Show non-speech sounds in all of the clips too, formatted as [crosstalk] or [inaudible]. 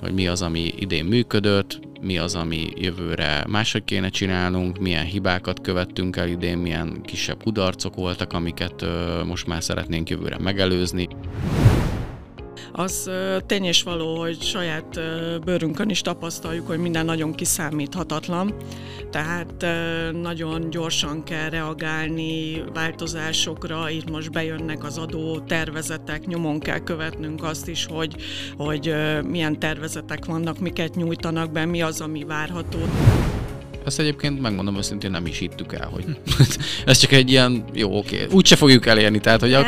hogy mi az, ami idén működött, mi az, ami jövőre máshogy kéne csinálnunk, milyen hibákat követtünk el idén, milyen kisebb kudarcok voltak, amiket most már szeretnénk jövőre megelőzni az tény és való, hogy saját bőrünkön is tapasztaljuk, hogy minden nagyon kiszámíthatatlan, tehát nagyon gyorsan kell reagálni változásokra, itt most bejönnek az adó tervezetek, nyomon kell követnünk azt is, hogy, hogy milyen tervezetek vannak, miket nyújtanak be, mi az, ami várható. Ezt egyébként megmondom őszintén nem is hittük el, hogy [laughs] ez csak egy ilyen, jó, oké, úgyse fogjuk elérni. Tehát, hogy a,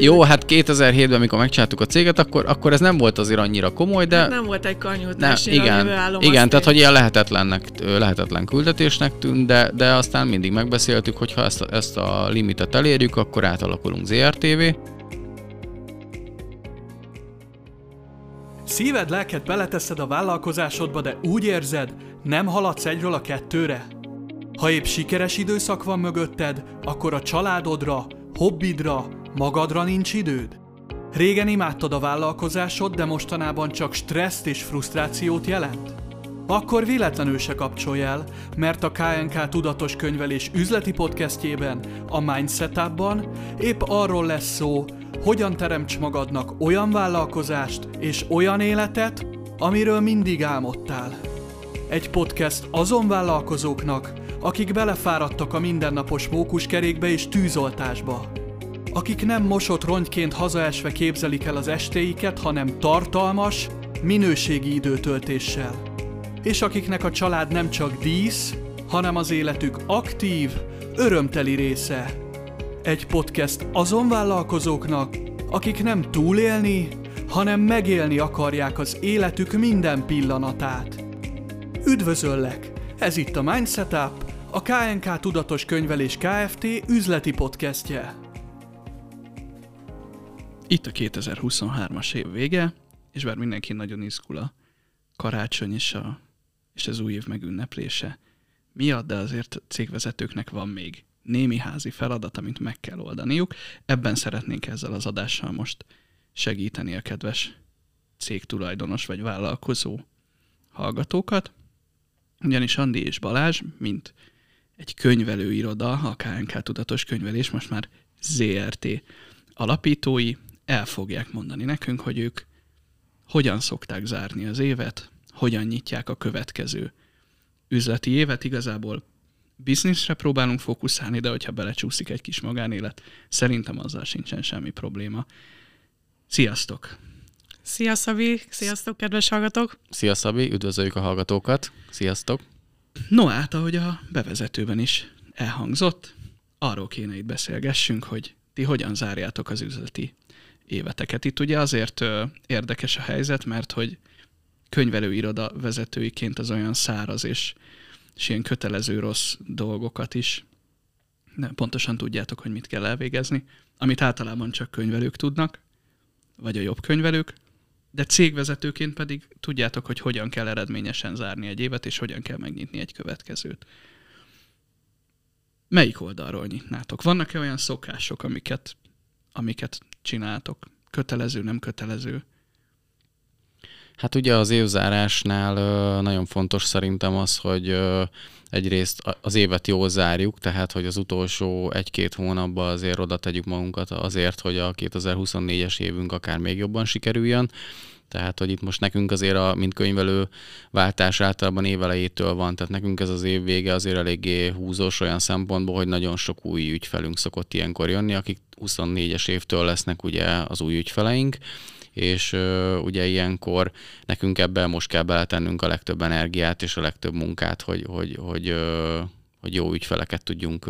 jó, hát 2007-ben, amikor megcsináltuk a céget, akkor, akkor ez nem volt azért annyira komoly, de... Nem volt egy kanyútás, ne, igen, igen tehát, hogy ilyen lehetetlennek, lehetetlen küldetésnek tűnt, de, de aztán mindig megbeszéltük, hogy ha ezt, ezt a limitet elérjük, akkor átalakulunk ZRTV. Szíved, lelked beleteszed a vállalkozásodba, de úgy érzed, nem haladsz egyről a kettőre? Ha épp sikeres időszak van mögötted, akkor a családodra, hobbidra, magadra nincs időd? Régen imádtad a vállalkozásod, de mostanában csak stresszt és frusztrációt jelent? Akkor véletlenül se kapcsolj el, mert a KNK Tudatos Könyvelés üzleti podcastjében, a Mindset Upban épp arról lesz szó, hogyan teremts magadnak olyan vállalkozást és olyan életet, amiről mindig álmodtál. Egy podcast azon vállalkozóknak, akik belefáradtak a mindennapos mókuskerékbe és tűzoltásba. Akik nem mosott rongyként hazaesve képzelik el az estéiket, hanem tartalmas, minőségi időtöltéssel. És akiknek a család nem csak dísz, hanem az életük aktív, örömteli része. Egy podcast azon vállalkozóknak, akik nem túlélni, hanem megélni akarják az életük minden pillanatát. Üdvözöllek! Ez itt a Mindset Up, a KNK Tudatos Könyvelés Kft. üzleti podcastje. Itt a 2023-as év vége, és bár mindenki nagyon izgul a karácsony és, a, és az új év megünneplése miatt, de azért cégvezetőknek van még némi házi feladat, amit meg kell oldaniuk. Ebben szeretnénk ezzel az adással most segíteni a kedves cégtulajdonos vagy vállalkozó hallgatókat. Ugyanis Andi és Balázs, mint egy könyvelőiroda, a KNK Tudatos Könyvelés, most már ZRT alapítói, el fogják mondani nekünk, hogy ők hogyan szokták zárni az évet, hogyan nyitják a következő üzleti évet. Igazából bizniszre próbálunk fókuszálni, de hogyha belecsúszik egy kis magánélet, szerintem azzal sincsen semmi probléma. Sziasztok! Szia Szabi, sziasztok kedves hallgatók! Szia Szabi, üdvözöljük a hallgatókat! Sziasztok! No hát, ahogy a bevezetőben is elhangzott, arról kéne itt beszélgessünk, hogy ti hogyan zárjátok az üzleti éveteket. Itt ugye azért ö, érdekes a helyzet, mert hogy könyvelőiroda vezetőiként az olyan száraz és, és ilyen kötelező rossz dolgokat is de pontosan tudjátok, hogy mit kell elvégezni, amit általában csak könyvelők tudnak, vagy a jobb könyvelők, de cégvezetőként pedig tudjátok, hogy hogyan kell eredményesen zárni egy évet, és hogyan kell megnyitni egy következőt. Melyik oldalról nyitnátok? Vannak-e olyan szokások, amiket, amiket csináltok? Kötelező, nem kötelező? Hát ugye az évzárásnál nagyon fontos szerintem az, hogy egyrészt az évet jól zárjuk, tehát hogy az utolsó egy-két hónapban azért oda tegyük magunkat azért, hogy a 2024-es évünk akár még jobban sikerüljön. Tehát, hogy itt most nekünk azért, a, mint könyvelő váltás általában évelejétől van, tehát nekünk ez az év vége azért eléggé húzós olyan szempontból, hogy nagyon sok új ügyfelünk szokott ilyenkor jönni, akik 24-es évtől lesznek ugye az új ügyfeleink, és ugye ilyenkor nekünk ebben most kell beletennünk a legtöbb energiát és a legtöbb munkát, hogy, hogy, hogy, hogy jó ügyfeleket tudjunk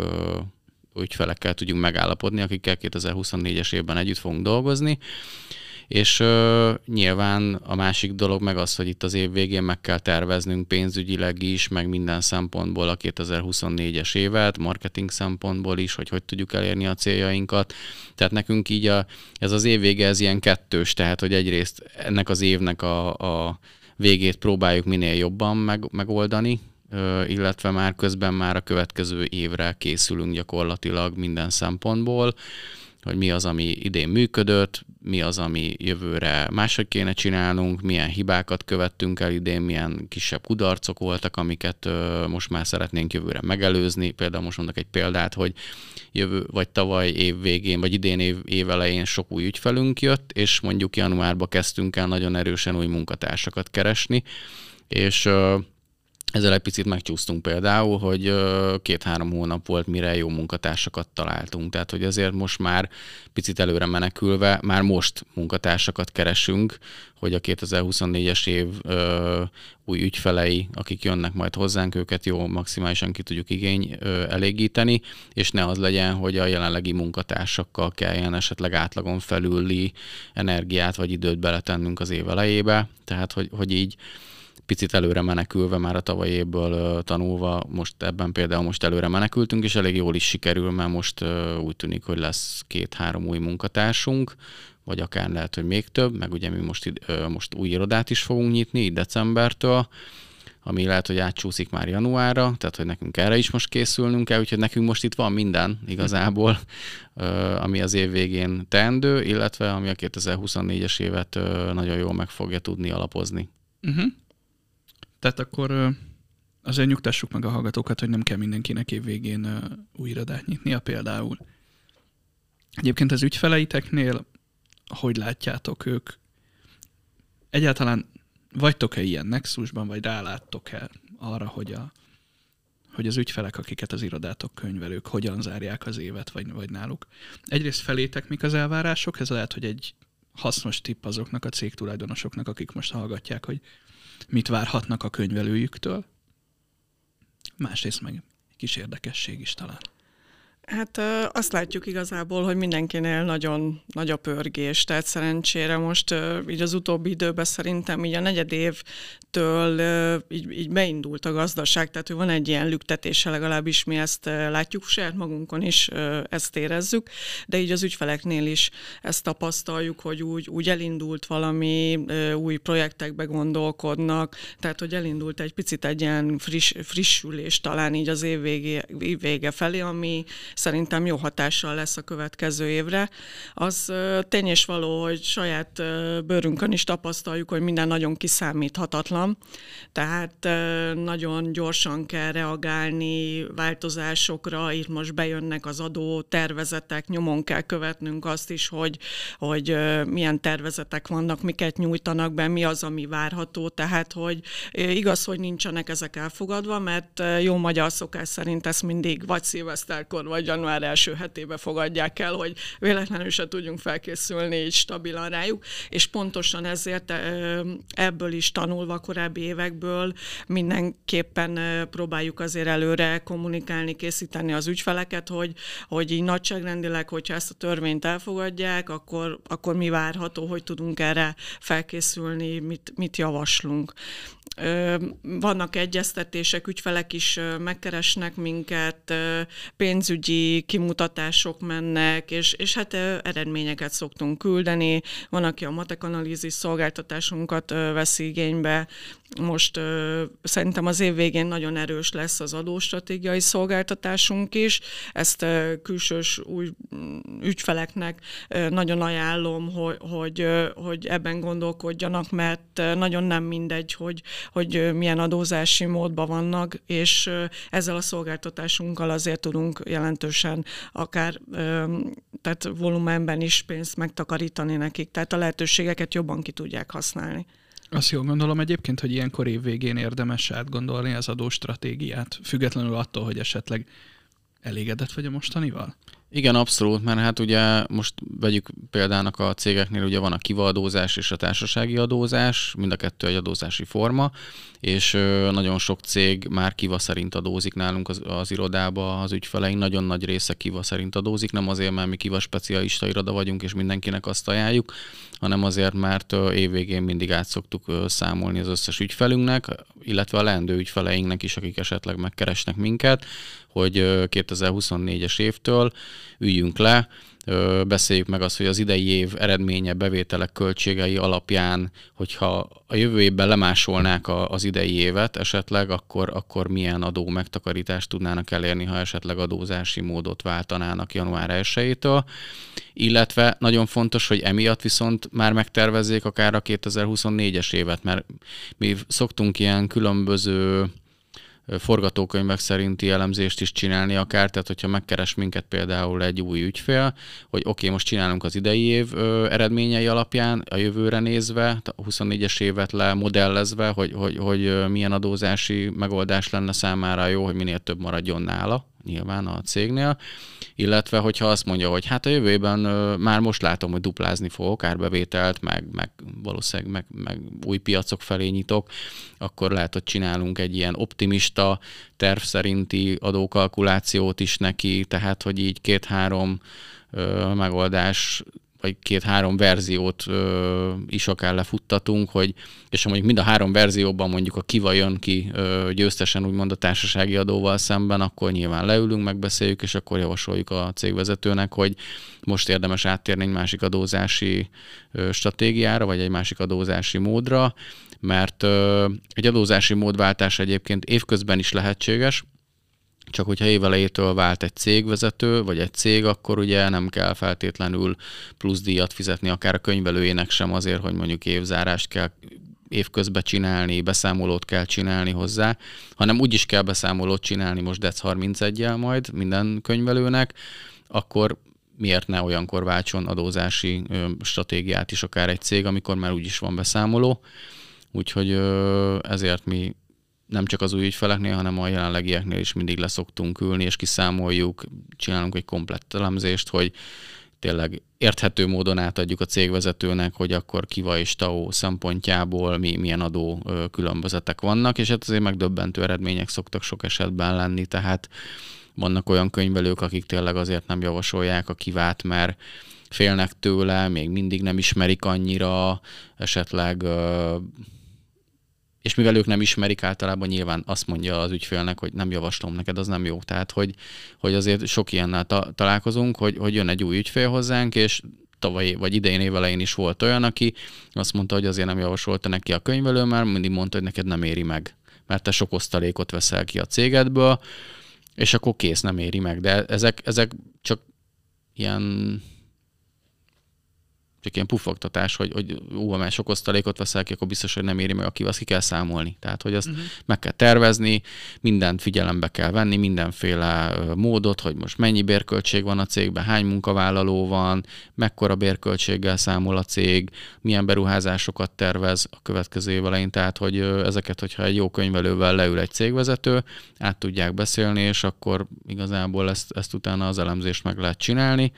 ügyfelekkel tudjunk megállapodni, akikkel 2024-es évben együtt fogunk dolgozni és uh, nyilván a másik dolog meg az, hogy itt az év végén meg kell terveznünk pénzügyileg is, meg minden szempontból a 2024-es évet, marketing szempontból is, hogy hogy tudjuk elérni a céljainkat. Tehát nekünk így a, ez az év vége, ez ilyen kettős, tehát hogy egyrészt ennek az évnek a, a végét próbáljuk minél jobban meg, megoldani, illetve már közben már a következő évre készülünk gyakorlatilag minden szempontból hogy mi az, ami idén működött, mi az, ami jövőre máshogy kéne csinálnunk, milyen hibákat követtünk el idén, milyen kisebb kudarcok voltak, amiket most már szeretnénk jövőre megelőzni. Például most mondok egy példát, hogy jövő, vagy tavaly év végén, vagy idén év, év elején sok új ügyfelünk jött, és mondjuk januárban kezdtünk el nagyon erősen új munkatársakat keresni, és ezzel egy picit megcsúsztunk például, hogy két-három hónap volt, mire jó munkatársakat találtunk. Tehát, hogy azért most már picit előre menekülve, már most munkatársakat keresünk, hogy a 2024-es év ö, új ügyfelei, akik jönnek majd hozzánk, őket jó maximálisan ki tudjuk igény ö, elégíteni, és ne az legyen, hogy a jelenlegi munkatársakkal kelljen esetleg átlagon felüli energiát vagy időt beletennünk az év elejébe. Tehát, hogy, hogy így picit előre menekülve, már a tavalyi évből tanulva, most ebben például most előre menekültünk, és elég jól is sikerül, mert most úgy tűnik, hogy lesz két-három új munkatársunk, vagy akár lehet, hogy még több, meg ugye mi most, most új irodát is fogunk nyitni, így decembertől, ami lehet, hogy átcsúszik már januárra, tehát hogy nekünk erre is most készülnünk kell, úgyhogy nekünk most itt van minden igazából, ami az év végén teendő, illetve ami a 2024-es évet nagyon jól meg fogja tudni alapozni. Uh-huh. Tehát akkor azért nyugtassuk meg a hallgatókat, hogy nem kell mindenkinek év végén új irodát nyitnia például. Egyébként az ügyfeleiteknél hogy látjátok ők? Egyáltalán vagytok-e ilyen nexusban, vagy ráláttok-e arra, hogy, a, hogy az ügyfelek, akiket az irodátok könyvelők, hogyan zárják az évet, vagy, vagy náluk? Egyrészt felétek mik az elvárások, ez lehet, hogy egy hasznos tipp azoknak a cégtulajdonosoknak, akik most hallgatják, hogy mit várhatnak a könyvelőjüktől. Másrészt meg kis érdekesség is talán. Hát azt látjuk igazából, hogy mindenkinél nagyon nagy a pörgés, tehát szerencsére most így az utóbbi időben szerintem így a negyed évtől így, így beindult a gazdaság, tehát hogy van egy ilyen lüktetése, legalábbis mi ezt látjuk saját magunkon is, ezt érezzük, de így az ügyfeleknél is ezt tapasztaljuk, hogy úgy, úgy elindult valami, új projektekbe gondolkodnak, tehát hogy elindult egy picit egy ilyen friss, frissülés talán így az év vége, év vége felé, ami szerintem jó hatással lesz a következő évre. Az tény és való, hogy saját bőrünkön is tapasztaljuk, hogy minden nagyon kiszámíthatatlan, tehát nagyon gyorsan kell reagálni változásokra, itt most bejönnek az adó tervezetek, nyomon kell követnünk azt is, hogy, hogy milyen tervezetek vannak, miket nyújtanak be, mi az, ami várható, tehát hogy igaz, hogy nincsenek ezek elfogadva, mert jó magyar szokás szerint ezt mindig vagy szilveszterkor, vagy január első hetébe fogadják el, hogy véletlenül se tudjunk felkészülni így stabilan rájuk, és pontosan ezért ebből is tanulva korábbi évekből mindenképpen próbáljuk azért előre kommunikálni, készíteni az ügyfeleket, hogy, hogy így nagyságrendileg, hogyha ezt a törvényt elfogadják, akkor, akkor mi várható, hogy tudunk erre felkészülni, mit, mit javaslunk. Vannak egyeztetések, ügyfelek is megkeresnek minket, pénzügyi kimutatások mennek, és, és hát eredményeket szoktunk küldeni. Van, aki a matekanalízis szolgáltatásunkat veszi igénybe. Most szerintem az év végén nagyon erős lesz az adóstratégiai szolgáltatásunk is. Ezt külsős új mm, ügyfeleknek nagyon ajánlom, hogy, hogy, hogy ebben gondolkodjanak, mert nagyon nem mindegy, hogy, hogy milyen adózási módban vannak, és ezzel a szolgáltatásunkkal azért tudunk jelentősen akár tehát volumenben is pénzt megtakarítani nekik, tehát a lehetőségeket jobban ki tudják használni. Azt jól gondolom egyébként, hogy ilyenkor év végén érdemes átgondolni az adóstratégiát, függetlenül attól, hogy esetleg elégedett vagy a mostanival? Igen, abszolút, mert hát ugye most vegyük példának a cégeknél, ugye van a kivadózás és a társasági adózás, mind a kettő egy adózási forma, és nagyon sok cég már kiva szerint adózik nálunk az, az irodába, az ügyfeleink. Nagyon nagy része kiva szerint adózik, nem azért, mert mi kiva specialista iroda vagyunk, és mindenkinek azt ajánljuk, hanem azért, mert évvégén mindig át szoktuk számolni az összes ügyfelünknek, illetve a leendő ügyfeleinknek is, akik esetleg megkeresnek minket, hogy 2024-es évtől üljünk le, beszéljük meg azt, hogy az idei év eredménye, bevételek, költségei alapján, hogyha a jövő évben lemásolnák az idei évet esetleg, akkor, akkor milyen adó megtakarítást tudnának elérni, ha esetleg adózási módot váltanának január 1-től. Illetve nagyon fontos, hogy emiatt viszont már megtervezzék akár a 2024-es évet, mert mi szoktunk ilyen különböző forgatókönyvek szerinti elemzést is csinálni akár, tehát hogyha megkeres minket például egy új ügyfél, hogy oké, okay, most csinálunk az idei év eredményei alapján, a jövőre nézve, a 24-es évet le modellezve, hogy, hogy, hogy milyen adózási megoldás lenne számára jó, hogy minél több maradjon nála, nyilván a cégnél, illetve hogyha azt mondja, hogy hát a jövőben már most látom, hogy duplázni fogok árbevételt, meg, meg valószínűleg meg, meg új piacok felé nyitok, akkor lehet, hogy csinálunk egy ilyen optimista terv szerinti adókalkulációt is neki, tehát hogy így két-három megoldás vagy két-három verziót ö, is akár lefuttatunk, hogy, és ha mondjuk mind a három verzióban mondjuk a kiva jön ki ö, győztesen úgymond a társasági adóval szemben, akkor nyilván leülünk, megbeszéljük, és akkor javasoljuk a cégvezetőnek, hogy most érdemes áttérni egy másik adózási ö, stratégiára, vagy egy másik adózási módra, mert ö, egy adózási módváltás egyébként évközben is lehetséges, csak hogyha évelejétől vált egy cégvezető, vagy egy cég, akkor ugye nem kell feltétlenül plusz díjat fizetni akár a könyvelőjének sem azért, hogy mondjuk évzárást kell évközben csinálni, beszámolót kell csinálni hozzá, hanem úgy is kell beszámolót csinálni most DEC 31-jel majd minden könyvelőnek, akkor miért ne olyankor váltson adózási stratégiát is akár egy cég, amikor már úgyis van beszámoló. Úgyhogy ezért mi nem csak az új ügyfeleknél, hanem a jelenlegieknél is mindig leszoktunk ülni, és kiszámoljuk, csinálunk egy komplett elemzést, hogy tényleg érthető módon átadjuk a cégvezetőnek, hogy akkor kiva és TAO szempontjából mi, milyen adó különbözetek vannak, és hát azért megdöbbentő eredmények szoktak sok esetben lenni, tehát vannak olyan könyvelők, akik tényleg azért nem javasolják a kivát, mert félnek tőle, még mindig nem ismerik annyira, esetleg és mivel ők nem ismerik, általában nyilván azt mondja az ügyfélnek, hogy nem javaslom neked, az nem jó. Tehát, hogy, hogy azért sok ilyennel ta- találkozunk, hogy, hogy jön egy új ügyfél hozzánk, és tavaly vagy idején évelején is volt olyan, aki azt mondta, hogy azért nem javasolta neki a könyvelő, mert mindig mondta, hogy neked nem éri meg, mert te sok osztalékot veszel ki a cégedből, és akkor kész, nem éri meg. De ezek, ezek csak ilyen csak ilyen pufogtatás, hogy, hogy ú, ha már sok osztalékot veszel ki, akkor biztos, hogy nem éri meg, aki azt ki kell számolni. Tehát, hogy azt uh-huh. meg kell tervezni, mindent figyelembe kell venni, mindenféle módot, hogy most mennyi bérköltség van a cégben, hány munkavállaló van, mekkora bérköltséggel számol a cég, milyen beruházásokat tervez a következő év elején. Tehát, hogy ezeket, hogyha egy jó könyvelővel leül egy cégvezető, át tudják beszélni, és akkor igazából ezt, ezt utána az elemzést meg lehet csinálni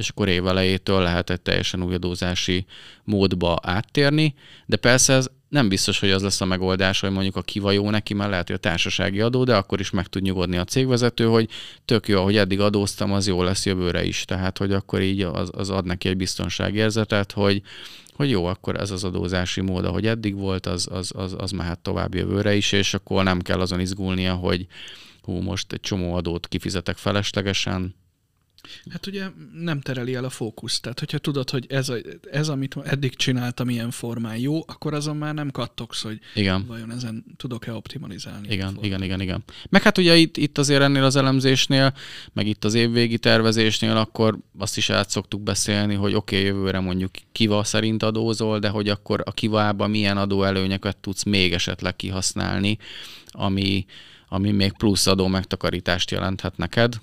és akkor évelejétől lehet egy teljesen új adózási módba áttérni, de persze ez nem biztos, hogy az lesz a megoldás, hogy mondjuk a kiva jó neki, mert lehet, hogy a társasági adó, de akkor is meg tud nyugodni a cégvezető, hogy tök jó, hogy eddig adóztam, az jó lesz jövőre is. Tehát, hogy akkor így az, az ad neki egy biztonságérzetet, hogy, hogy jó, akkor ez az adózási mód, ahogy eddig volt, az, az, az, az mehet tovább jövőre is, és akkor nem kell azon izgulnia, hogy hú, most egy csomó adót kifizetek feleslegesen, Hát ugye nem tereli el a fókusz. Tehát, hogyha tudod, hogy ez, a, ez amit eddig csináltam ilyen formán jó, akkor azon már nem kattogsz, hogy igen. vajon ezen tudok-e optimalizálni. Igen, igen, igen, igen. Meg hát ugye itt, itt azért ennél az elemzésnél, meg itt az évvégi tervezésnél, akkor azt is át szoktuk beszélni, hogy oké, okay, jövőre mondjuk kiva szerint adózol, de hogy akkor a kivában milyen adóelőnyeket tudsz még esetleg kihasználni, ami, ami még plusz adó megtakarítást jelenthet neked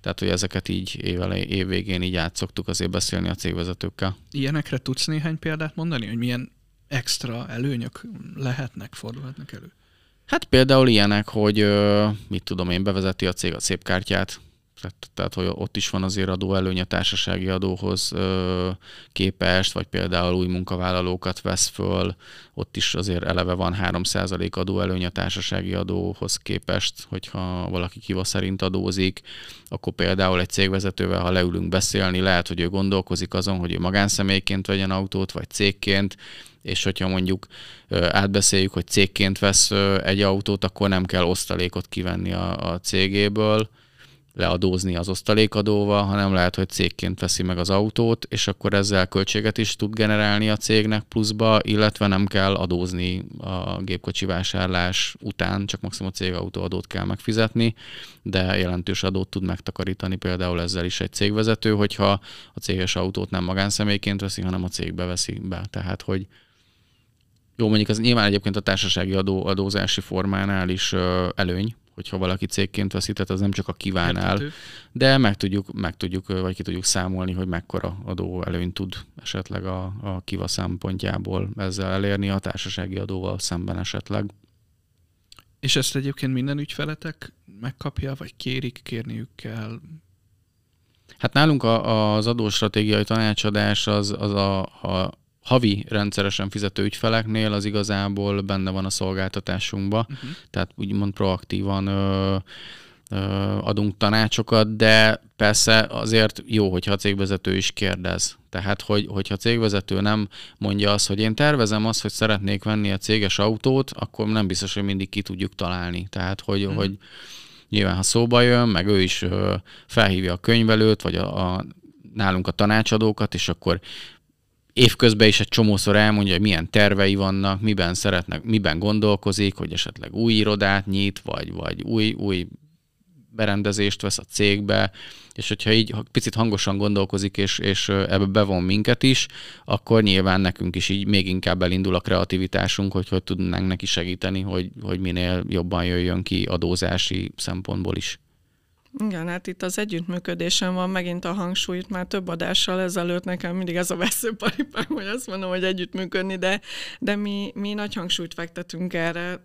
tehát, hogy ezeket így évele, évvégén így át szoktuk azért beszélni a cégvezetőkkel. Ilyenekre tudsz néhány példát mondani, hogy milyen extra előnyök lehetnek, fordulhatnak elő? Hát például ilyenek, hogy mit tudom én, bevezeti a cég a szép kártyát, tehát, tehát hogy ott is van azért adóelőny a társasági adóhoz ö, képest, vagy például új munkavállalókat vesz föl, ott is azért eleve van 3% adóelőny a társasági adóhoz képest, hogyha valaki kiva szerint adózik, akkor például egy cégvezetővel, ha leülünk beszélni, lehet, hogy ő gondolkozik azon, hogy ő magánszemélyként vegyen autót, vagy cégként, és hogyha mondjuk átbeszéljük, hogy cégként vesz egy autót, akkor nem kell osztalékot kivenni a, a cégéből, leadózni az osztalékadóval, hanem lehet, hogy cégként veszi meg az autót, és akkor ezzel költséget is tud generálni a cégnek pluszba, illetve nem kell adózni a gépkocsi vásárlás után, csak maximum a cégautóadót kell megfizetni, de jelentős adót tud megtakarítani például ezzel is egy cégvezető, hogyha a céges autót nem magánszemélyként veszi, hanem a cégbe veszi be. Tehát, hogy jó, mondjuk az nyilván egyébként a társasági adó, adózási formánál is előny, hogyha valaki cégként veszi, tehát az nem csak a kíván el, de meg tudjuk, meg tudjuk, vagy ki tudjuk számolni, hogy mekkora adó előnyt tud esetleg a, a kiva szempontjából ezzel elérni a társasági adóval szemben esetleg. És ezt egyébként minden ügyfeletek megkapja, vagy kérik, kérniük kell? Hát nálunk a, az adóstratégiai tanácsadás az, az a, a havi rendszeresen fizető ügyfeleknél az igazából benne van a szolgáltatásunkba, uh-huh. tehát úgymond proaktívan ö, ö, adunk tanácsokat, de persze azért jó, hogyha a cégvezető is kérdez. Tehát, hogy, hogyha a cégvezető nem mondja azt, hogy én tervezem azt, hogy szeretnék venni a céges autót, akkor nem biztos, hogy mindig ki tudjuk találni. Tehát, hogy, uh-huh. hogy nyilván, ha szóba jön, meg ő is ö, felhívja a könyvelőt, vagy a, a nálunk a tanácsadókat, és akkor évközben is egy csomószor elmondja, hogy milyen tervei vannak, miben szeretnek, miben gondolkozik, hogy esetleg új irodát nyit, vagy, vagy új, új berendezést vesz a cégbe, és hogyha így picit hangosan gondolkozik, és, és ebbe bevon minket is, akkor nyilván nekünk is így még inkább elindul a kreativitásunk, hogy hogy tudnánk neki segíteni, hogy, hogy minél jobban jöjjön ki adózási szempontból is. Igen, hát itt az együttműködésen van megint a hangsúlyt, már több adással ezelőtt nekem mindig ez a veszőparipám, hogy azt mondom, hogy együttműködni, de, de mi, mi nagy hangsúlyt fektetünk erre,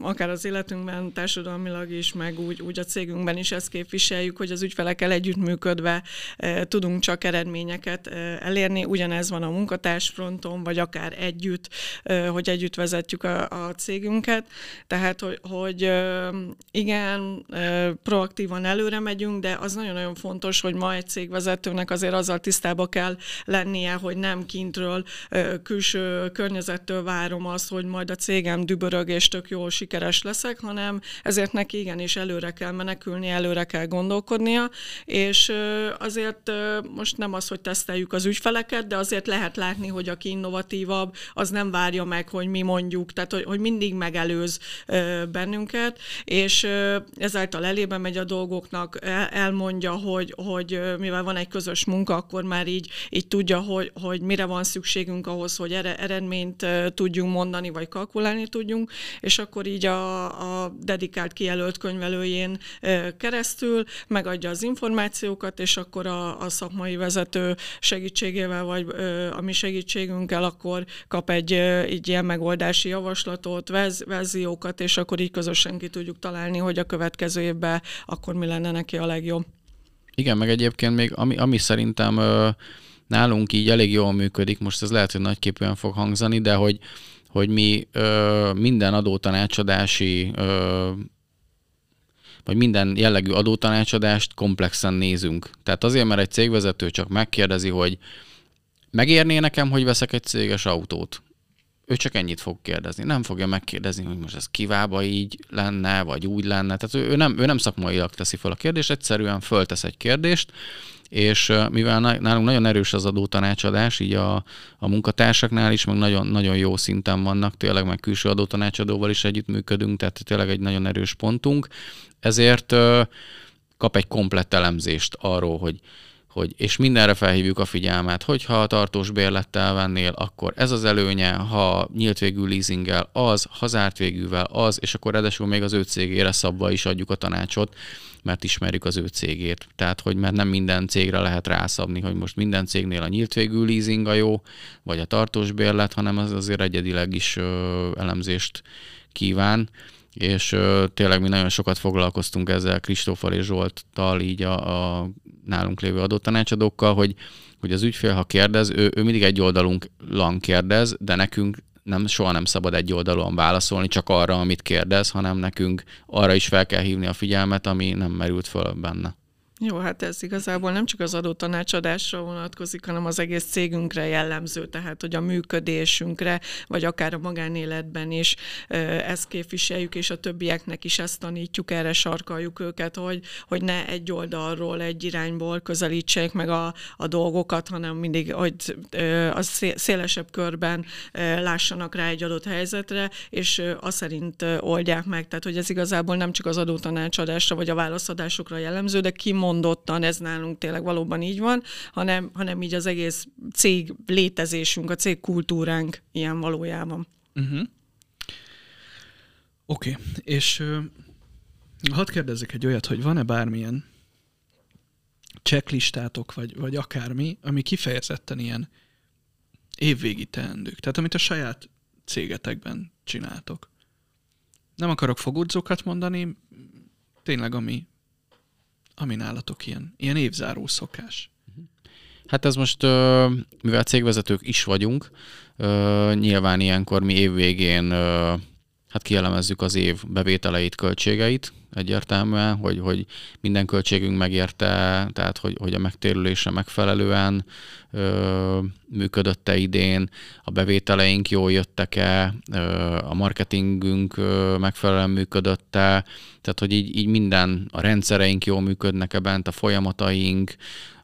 akár az életünkben, társadalmilag is, meg úgy, úgy a cégünkben is ezt képviseljük, hogy az ügyfelekkel együttműködve tudunk csak eredményeket elérni. Ugyanez van a munkatársfronton, vagy akár együtt, hogy együtt vezetjük a, a cégünket. Tehát, hogy, hogy igen, pro proaktívan előre megyünk, de az nagyon-nagyon fontos, hogy ma egy cégvezetőnek azért azzal tisztába kell lennie, hogy nem kintről, külső környezettől várom azt, hogy majd a cégem dübörög és tök jól sikeres leszek, hanem ezért neki igenis előre kell menekülni, előre kell gondolkodnia, és azért most nem az, hogy teszteljük az ügyfeleket, de azért lehet látni, hogy aki innovatívabb, az nem várja meg, hogy mi mondjuk, tehát hogy, hogy mindig megelőz bennünket, és ezáltal elébe megy a dolgoknak, elmondja, hogy, hogy mivel van egy közös munka, akkor már így, így tudja, hogy, hogy mire van szükségünk ahhoz, hogy eredményt tudjunk mondani, vagy kalkulálni tudjunk, és akkor így a, a dedikált kijelölt könyvelőjén keresztül megadja az információkat, és akkor a, a szakmai vezető segítségével, vagy a mi segítségünkkel akkor kap egy, egy ilyen megoldási javaslatot, verziókat, és akkor így közösen ki tudjuk találni, hogy a következő évben akkor mi lenne neki a legjobb. Igen, meg egyébként még ami, ami szerintem ö, nálunk így elég jól működik, most ez lehet, hogy nagyképűen fog hangzani, de hogy, hogy mi ö, minden adótanácsadási ö, vagy minden jellegű adótanácsadást komplexen nézünk. Tehát azért, mert egy cégvezető csak megkérdezi, hogy megérné nekem, hogy veszek egy céges autót ő csak ennyit fog kérdezni. Nem fogja megkérdezni, hogy most ez kivába így lenne, vagy úgy lenne. Tehát ő nem, ő nem szakmailag teszi fel a kérdést, egyszerűen föltesz egy kérdést, és mivel nálunk nagyon erős az adótanácsadás, így a, a munkatársaknál is, meg nagyon, nagyon jó szinten vannak, tényleg meg külső adótanácsadóval is együttműködünk, tehát tényleg egy nagyon erős pontunk, ezért kap egy komplett elemzést arról, hogy hogy, és mindenre felhívjuk a figyelmet, hogyha tartós bérlettel vennél, akkor ez az előnye, ha nyílt végű leasinggel az, ha zárt végűvel az, és akkor ráadásul még az ő cégére szabva is adjuk a tanácsot, mert ismerjük az ő cégét. Tehát, hogy mert nem minden cégre lehet rászabni, hogy most minden cégnél a nyílt végű leasing a jó, vagy a tartós bérlet, hanem az azért egyedileg is ö, elemzést kíván és ö, tényleg mi nagyon sokat foglalkoztunk ezzel Kristófal és Zsolttal, így a, a nálunk lévő adótanácsadókkal, hogy, hogy az ügyfél, ha kérdez, ő, ő mindig egy lang kérdez, de nekünk nem, soha nem szabad egy oldalon válaszolni csak arra, amit kérdez, hanem nekünk arra is fel kell hívni a figyelmet, ami nem merült föl benne. Jó, hát ez igazából nem csak az adó tanácsadásra vonatkozik, hanem az egész cégünkre jellemző, tehát hogy a működésünkre, vagy akár a magánéletben is ezt képviseljük, és a többieknek is ezt tanítjuk, erre sarkaljuk őket, hogy, hogy ne egy oldalról, egy irányból közelítsék meg a, a dolgokat, hanem mindig, hogy a szélesebb körben lássanak rá egy adott helyzetre, és azt szerint oldják meg. Tehát, hogy ez igazából nem csak az adótanácsadásra, vagy a válaszadásokra jellemző, de kimondja kimondottan ez nálunk tényleg valóban így van, hanem, hanem így az egész cég létezésünk, a cég kultúránk ilyen valójában. Uh-huh. Oké, okay. és uh, hadd kérdezzek egy olyat, hogy van-e bármilyen checklistátok, vagy, vagy akármi, ami kifejezetten ilyen évvégi teendők. Tehát amit a saját cégetekben csináltok. Nem akarok fogódzókat mondani, tényleg ami ami nálatok ilyen, ilyen évzáró szokás? Hát ez most, mivel cégvezetők is vagyunk, nyilván ilyenkor mi évvégén hát kielemezzük az év bevételeit, költségeit, egyértelműen, hogy, hogy minden költségünk megérte, tehát hogy, hogy a megtérülése megfelelően ö, működött-e idén, a bevételeink jól jöttek-e, ö, a marketingünk ö, megfelelően működött-e, tehát hogy így, így minden, a rendszereink jól működnek-e bent, a folyamataink,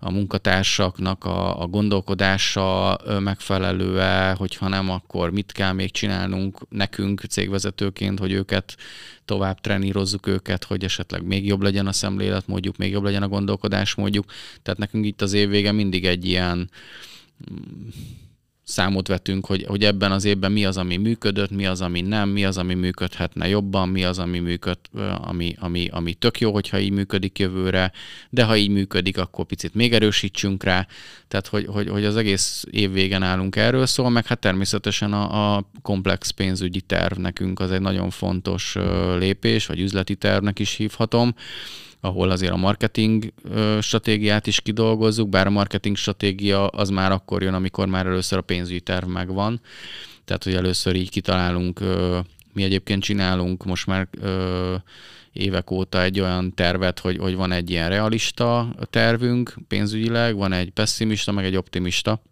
a munkatársaknak a, a gondolkodása megfelelő-e, hogyha nem, akkor mit kell még csinálnunk nekünk cégvezetőként, hogy őket tovább trenírozzuk őket, hogy esetleg még jobb legyen a szemléletmódjuk, még jobb legyen a gondolkodásmódjuk. Tehát nekünk itt az év vége mindig egy ilyen mm, számot vetünk, hogy, hogy ebben az évben mi az, ami működött, mi az, ami nem, mi az, ami működhetne jobban, mi az, ami, működ, ami, ami, ami tök jó, hogyha így működik jövőre, de ha így működik, akkor picit még erősítsünk rá. Tehát, hogy, hogy, hogy az egész év végen állunk erről szól, meg hát természetesen a, a komplex pénzügyi terv nekünk az egy nagyon fontos lépés, vagy üzleti tervnek is hívhatom, ahol azért a marketing stratégiát is kidolgozzuk, bár a marketing stratégia az már akkor jön, amikor már először a pénzügyi terv megvan. Tehát, hogy először így kitalálunk, mi egyébként csinálunk most már évek óta egy olyan tervet, hogy, hogy van egy ilyen realista tervünk pénzügyileg, van egy pessimista, meg egy optimista.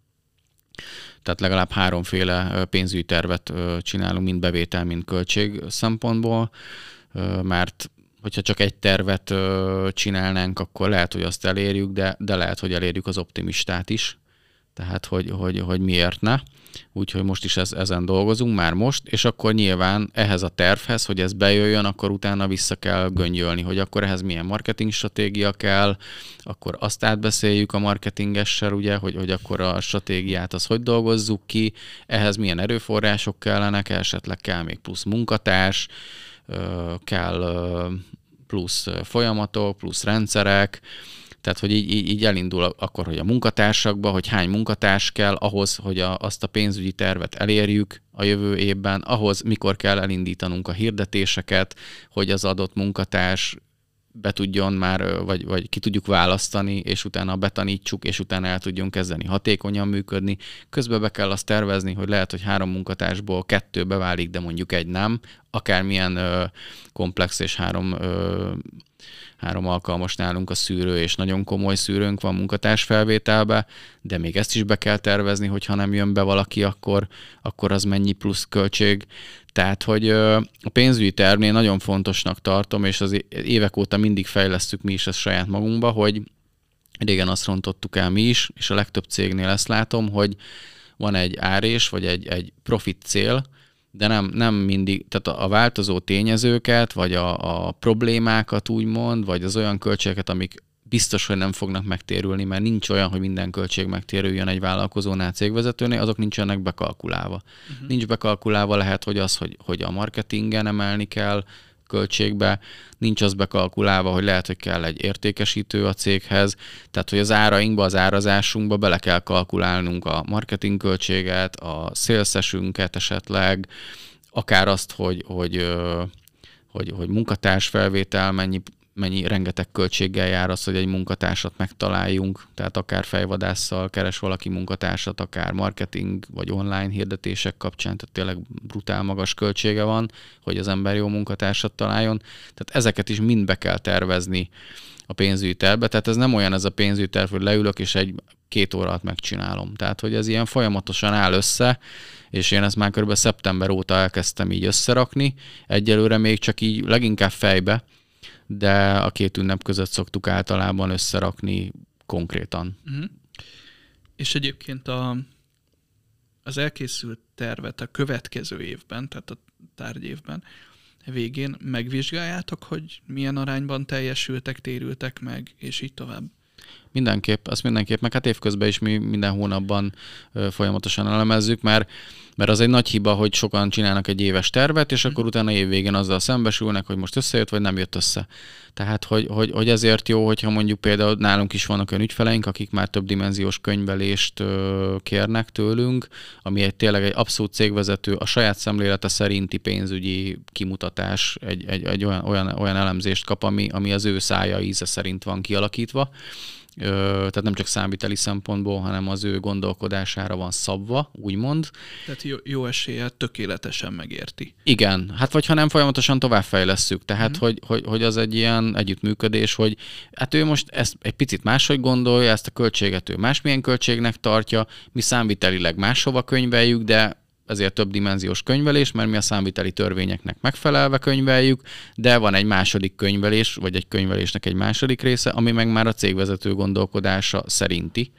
Tehát legalább háromféle pénzügyi tervet csinálunk, mind bevétel, mind költség szempontból, mert hogyha csak egy tervet ö, csinálnánk, akkor lehet, hogy azt elérjük, de, de lehet, hogy elérjük az optimistát is. Tehát, hogy, hogy, hogy miért ne. Úgyhogy most is ez, ezen dolgozunk, már most, és akkor nyilván ehhez a tervhez, hogy ez bejöjjön, akkor utána vissza kell göngyölni, hogy akkor ehhez milyen marketing stratégia kell, akkor azt átbeszéljük a marketingessel, ugye, hogy, hogy akkor a stratégiát az hogy dolgozzuk ki, ehhez milyen erőforrások kellenek, esetleg kell még plusz munkatárs, kell plusz folyamatok, plusz rendszerek, tehát, hogy így, így, elindul akkor, hogy a munkatársakba, hogy hány munkatárs kell ahhoz, hogy a, azt a pénzügyi tervet elérjük a jövő évben, ahhoz mikor kell elindítanunk a hirdetéseket, hogy az adott munkatárs be tudjon már, vagy, vagy ki tudjuk választani, és utána betanítsuk, és utána el tudjon kezdeni hatékonyan működni. Közben be kell azt tervezni, hogy lehet, hogy három munkatársból kettő beválik, de mondjuk egy nem. Akármilyen ö, komplex és három ö, három alkalmas nálunk a szűrő, és nagyon komoly szűrőnk van munkatárs felvételbe, de még ezt is be kell tervezni, hogy ha nem jön be valaki, akkor, akkor az mennyi plusz költség. Tehát, hogy a pénzügyi tervnél nagyon fontosnak tartom, és az évek óta mindig fejlesztük mi is ezt saját magunkba, hogy régen azt rontottuk el mi is, és a legtöbb cégnél ezt látom, hogy van egy árés, vagy egy, egy profit cél, de nem, nem mindig, tehát a változó tényezőket, vagy a, a problémákat úgymond, vagy az olyan költségeket, amik biztos, hogy nem fognak megtérülni, mert nincs olyan, hogy minden költség megtérüljön egy vállalkozónál, cégvezetőnél, azok nincsenek bekalkulálva. Uh-huh. Nincs bekalkulálva, lehet, hogy az, hogy, hogy a marketingen emelni kell, költségbe, nincs az bekalkulálva, hogy lehet, hogy kell egy értékesítő a céghez, tehát hogy az árainkba, az árazásunkba bele kell kalkulálnunk a marketing költséget, a szélszesünket esetleg, akár azt, hogy, hogy, hogy, hogy munkatárs felvétel mennyi mennyi rengeteg költséggel jár az, hogy egy munkatársat megtaláljunk, tehát akár fejvadásszal keres valaki munkatársat, akár marketing vagy online hirdetések kapcsán, tehát tényleg brutál magas költsége van, hogy az ember jó munkatársat találjon. Tehát ezeket is mind be kell tervezni a pénzügyi tervbe, tehát ez nem olyan ez a pénzügyi terv, hogy leülök és egy két óra alatt megcsinálom. Tehát, hogy ez ilyen folyamatosan áll össze, és én ezt már kb. szeptember óta elkezdtem így összerakni. Egyelőre még csak így leginkább fejbe, de a két ünnep között szoktuk általában összerakni konkrétan. Uh-huh. És egyébként a, az elkészült tervet a következő évben, tehát a tárgyévben végén megvizsgáljátok, hogy milyen arányban teljesültek, térültek meg, és így tovább. Mindenképp, azt mindenképp, meg hát évközben is mi minden hónapban folyamatosan elemezzük, mert mert az egy nagy hiba, hogy sokan csinálnak egy éves tervet, és akkor utána évvégén azzal szembesülnek, hogy most összejött, vagy nem jött össze. Tehát, hogy, hogy, hogy ezért jó, hogyha mondjuk például nálunk is vannak olyan ügyfeleink, akik már több dimenziós könyvelést ö, kérnek tőlünk, ami egy tényleg egy abszolút cégvezető, a saját szemlélete szerinti pénzügyi kimutatás, egy, egy, egy olyan, olyan, olyan elemzést kap, ami, ami az ő szája íze szerint van kialakítva tehát nem csak számviteli szempontból, hanem az ő gondolkodására van szabva, úgymond. Tehát jó, jó esélye tökéletesen megérti. Igen, hát vagy ha nem folyamatosan továbbfejlesszük, tehát mm. hogy, hogy, hogy az egy ilyen együttműködés, hogy hát ő most ezt egy picit máshogy gondolja, ezt a költséget ő másmilyen költségnek tartja, mi számvitelileg máshova könyveljük, de ezért több dimenziós könyvelés, mert mi a számviteli törvényeknek megfelelve könyveljük, de van egy második könyvelés, vagy egy könyvelésnek egy második része, ami meg már a cégvezető gondolkodása szerinti